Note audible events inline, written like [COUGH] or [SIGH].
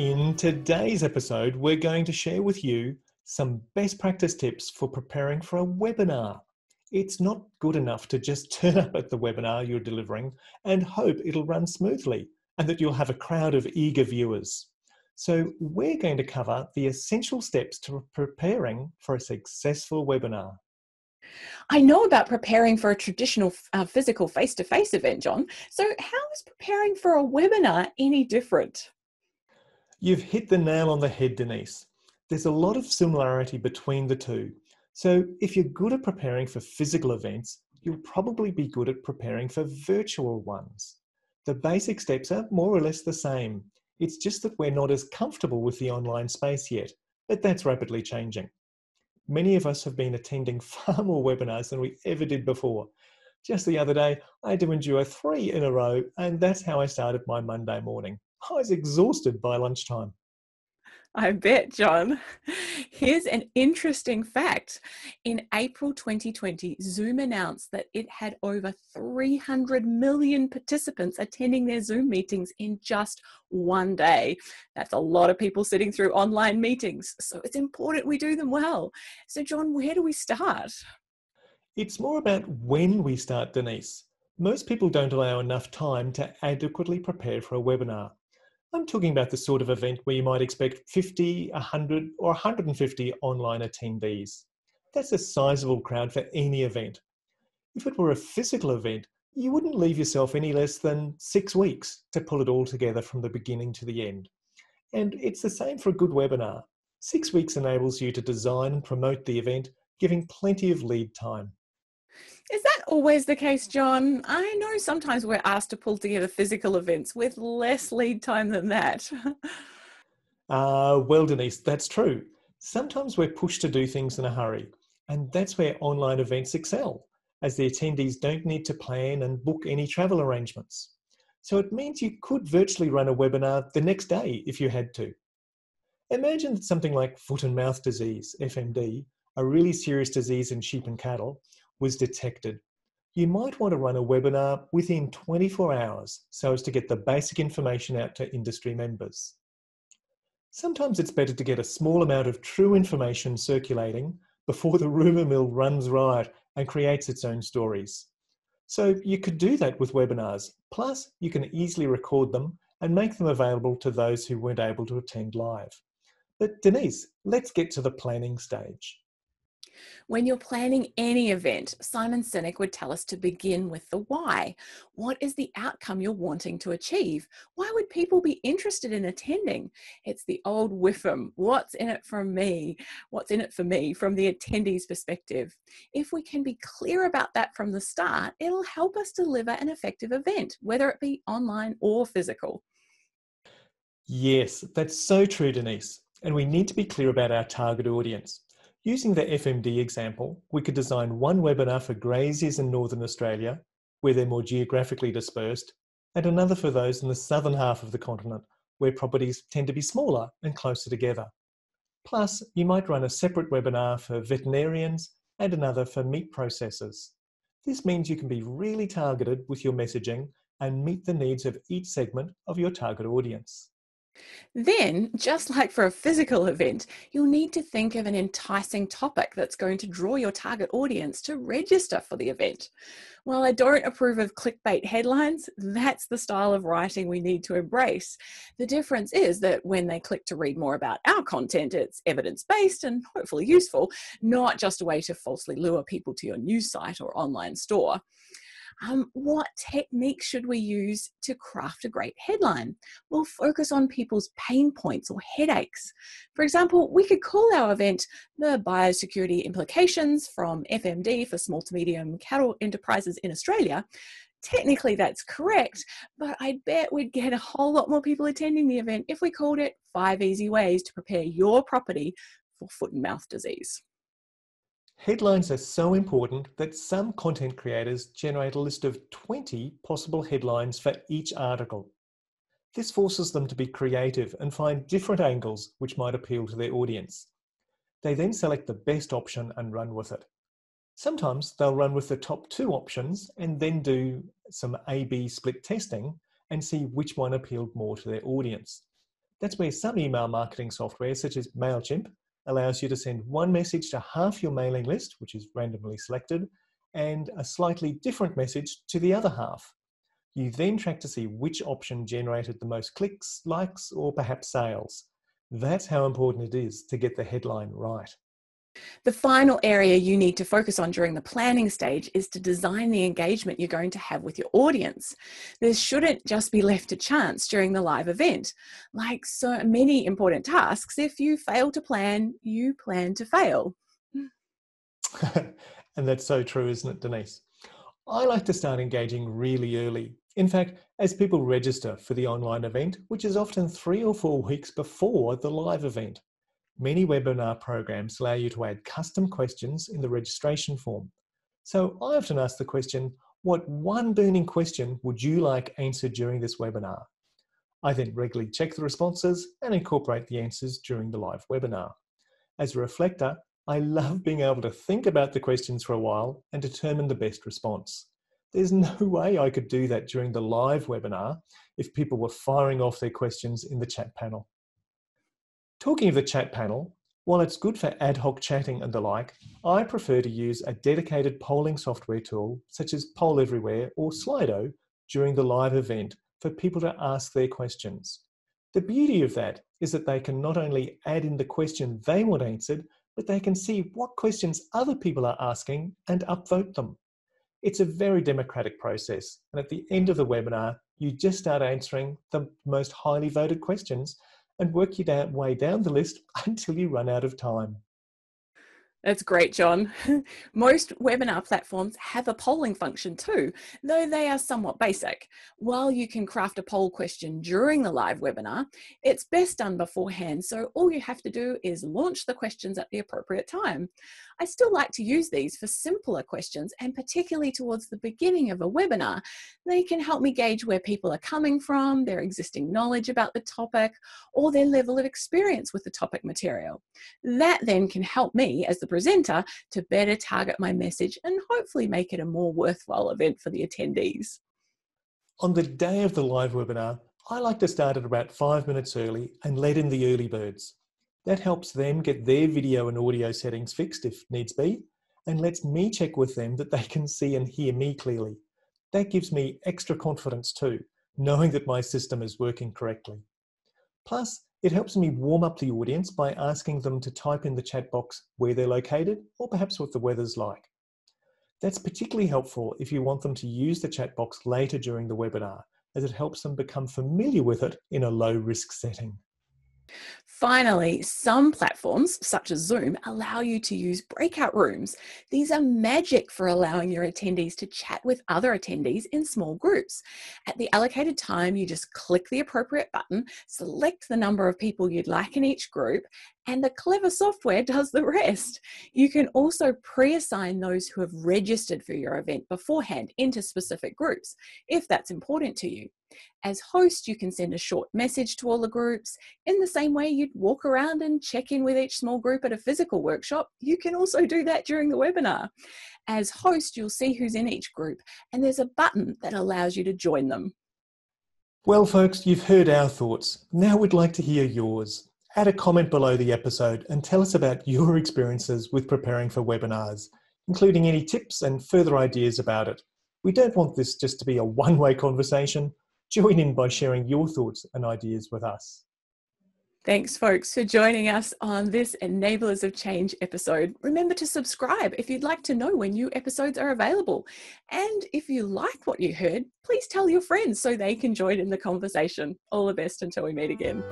In today's episode, we're going to share with you some best practice tips for preparing for a webinar. It's not good enough to just [LAUGHS] turn up at the webinar you're delivering and hope it'll run smoothly and that you'll have a crowd of eager viewers. So, we're going to cover the essential steps to preparing for a successful webinar. I know about preparing for a traditional uh, physical face to face event, John. So, how is preparing for a webinar any different? You've hit the nail on the head, Denise. There's a lot of similarity between the two. So, if you're good at preparing for physical events, you'll probably be good at preparing for virtual ones. The basic steps are more or less the same. It's just that we're not as comfortable with the online space yet, but that's rapidly changing. Many of us have been attending [LAUGHS] far more webinars than we ever did before. Just the other day, I had to endure three in a row, and that's how I started my Monday morning. I was exhausted by lunchtime. I bet, John. [LAUGHS] Here's an interesting fact. In April 2020, Zoom announced that it had over 300 million participants attending their Zoom meetings in just one day. That's a lot of people sitting through online meetings. So it's important we do them well. So, John, where do we start? It's more about when we start, Denise. Most people don't allow enough time to adequately prepare for a webinar. I'm talking about the sort of event where you might expect 50, 100, or 150 online attendees. That's a sizable crowd for any event. If it were a physical event, you wouldn't leave yourself any less than six weeks to pull it all together from the beginning to the end. And it's the same for a good webinar. Six weeks enables you to design and promote the event, giving plenty of lead time. Is that always the case, John? I know sometimes we're asked to pull together physical events with less lead time than that. [LAUGHS] uh, well, Denise, that's true. Sometimes we're pushed to do things in a hurry, and that's where online events excel, as the attendees don't need to plan and book any travel arrangements. So it means you could virtually run a webinar the next day if you had to. Imagine that something like foot and mouth disease, FMD, a really serious disease in sheep and cattle, was detected, you might want to run a webinar within 24 hours so as to get the basic information out to industry members. Sometimes it's better to get a small amount of true information circulating before the rumour mill runs riot and creates its own stories. So you could do that with webinars. Plus, you can easily record them and make them available to those who weren't able to attend live. But Denise, let's get to the planning stage. When you're planning any event, Simon Sinek would tell us to begin with the why. What is the outcome you're wanting to achieve? Why would people be interested in attending? It's the old WIFM what's in it for me? What's in it for me from the attendee's perspective? If we can be clear about that from the start, it'll help us deliver an effective event, whether it be online or physical. Yes, that's so true, Denise. And we need to be clear about our target audience. Using the FMD example, we could design one webinar for graziers in Northern Australia, where they're more geographically dispersed, and another for those in the southern half of the continent, where properties tend to be smaller and closer together. Plus, you might run a separate webinar for veterinarians and another for meat processors. This means you can be really targeted with your messaging and meet the needs of each segment of your target audience. Then, just like for a physical event, you'll need to think of an enticing topic that's going to draw your target audience to register for the event. While I don't approve of clickbait headlines, that's the style of writing we need to embrace. The difference is that when they click to read more about our content, it's evidence based and hopefully useful, not just a way to falsely lure people to your news site or online store. Um, what techniques should we use to craft a great headline? We'll focus on people's pain points or headaches. For example, we could call our event the Biosecurity Implications from FMD for Small to Medium Cattle Enterprises in Australia. Technically, that's correct, but I bet we'd get a whole lot more people attending the event if we called it Five Easy Ways to Prepare Your Property for Foot and Mouth Disease. Headlines are so important that some content creators generate a list of 20 possible headlines for each article. This forces them to be creative and find different angles which might appeal to their audience. They then select the best option and run with it. Sometimes they'll run with the top two options and then do some A B split testing and see which one appealed more to their audience. That's where some email marketing software, such as MailChimp, allows you to send one message to half your mailing list, which is randomly selected, and a slightly different message to the other half. You then track to see which option generated the most clicks, likes, or perhaps sales. That's how important it is to get the headline right. The final area you need to focus on during the planning stage is to design the engagement you're going to have with your audience. This shouldn't just be left to chance during the live event. Like so many important tasks, if you fail to plan, you plan to fail. [LAUGHS] and that's so true, isn't it, Denise? I like to start engaging really early. In fact, as people register for the online event, which is often three or four weeks before the live event. Many webinar programs allow you to add custom questions in the registration form. So I often ask the question, what one burning question would you like answered during this webinar? I then regularly check the responses and incorporate the answers during the live webinar. As a reflector, I love being able to think about the questions for a while and determine the best response. There's [LAUGHS] no way I could do that during the live webinar if people were firing off their questions in the chat panel. Talking of the chat panel, while it's good for ad hoc chatting and the like, I prefer to use a dedicated polling software tool such as Poll Everywhere or Slido during the live event for people to ask their questions. The beauty of that is that they can not only add in the question they want answered, but they can see what questions other people are asking and upvote them. It's a very democratic process, and at the end of the webinar, you just start answering the most highly voted questions and work your way down the list [LAUGHS] until you run out of time. That's great, John. [LAUGHS] Most webinar platforms have a polling function too, though they are somewhat basic. While you can craft a poll question during the live webinar, it's best done beforehand, so all you have to do is launch the questions at the appropriate time. I still like to use these for simpler questions and particularly towards the beginning of a webinar. They can help me gauge where people are coming from, their existing knowledge about the topic, or their level of experience with the topic material. That then can help me as the presenter to better target my message and hopefully make it a more worthwhile event for the attendees. On the day of the live webinar, I like to start at about five minutes early and let in the early birds. That helps them get their video and audio settings fixed if needs be, and lets me check with them that they can see and hear me clearly. That gives me extra confidence too, knowing that my system is working correctly. Plus, it helps me warm up the audience by asking them to type in the chat box where they're located or perhaps what the weather's like. That's particularly helpful if you want them to use the chat box later during the webinar, as it helps them become familiar with it in a low risk setting. Finally, some platforms, such as Zoom, allow you to use breakout rooms. These are magic for allowing your attendees to chat with other attendees in small groups. At the allocated time, you just click the appropriate button, select the number of people you'd like in each group, and the clever software [LAUGHS] does the rest. You can also pre assign those who have registered for your event beforehand into specific groups if that's important to you. As host, you can send a short message to all the groups. In the same way you'd walk around and check in with each small group at a physical workshop, you can also do that during the webinar. As host, you'll see who's in each group, and there's a button that allows you to join them. Well, folks, you've heard our thoughts. Now we'd like to hear yours. Add a comment below the episode and tell us about your experiences with preparing for webinars, including any tips and further ideas about it. We don't want this just to be a one way conversation. Join in by sharing your thoughts and ideas with us. Thanks, folks, for joining us on this Enablers of Change episode. Remember to subscribe if you'd like to know when new episodes are available. And if you like what you heard, please tell your friends so they can join in the conversation. All the best until we meet again.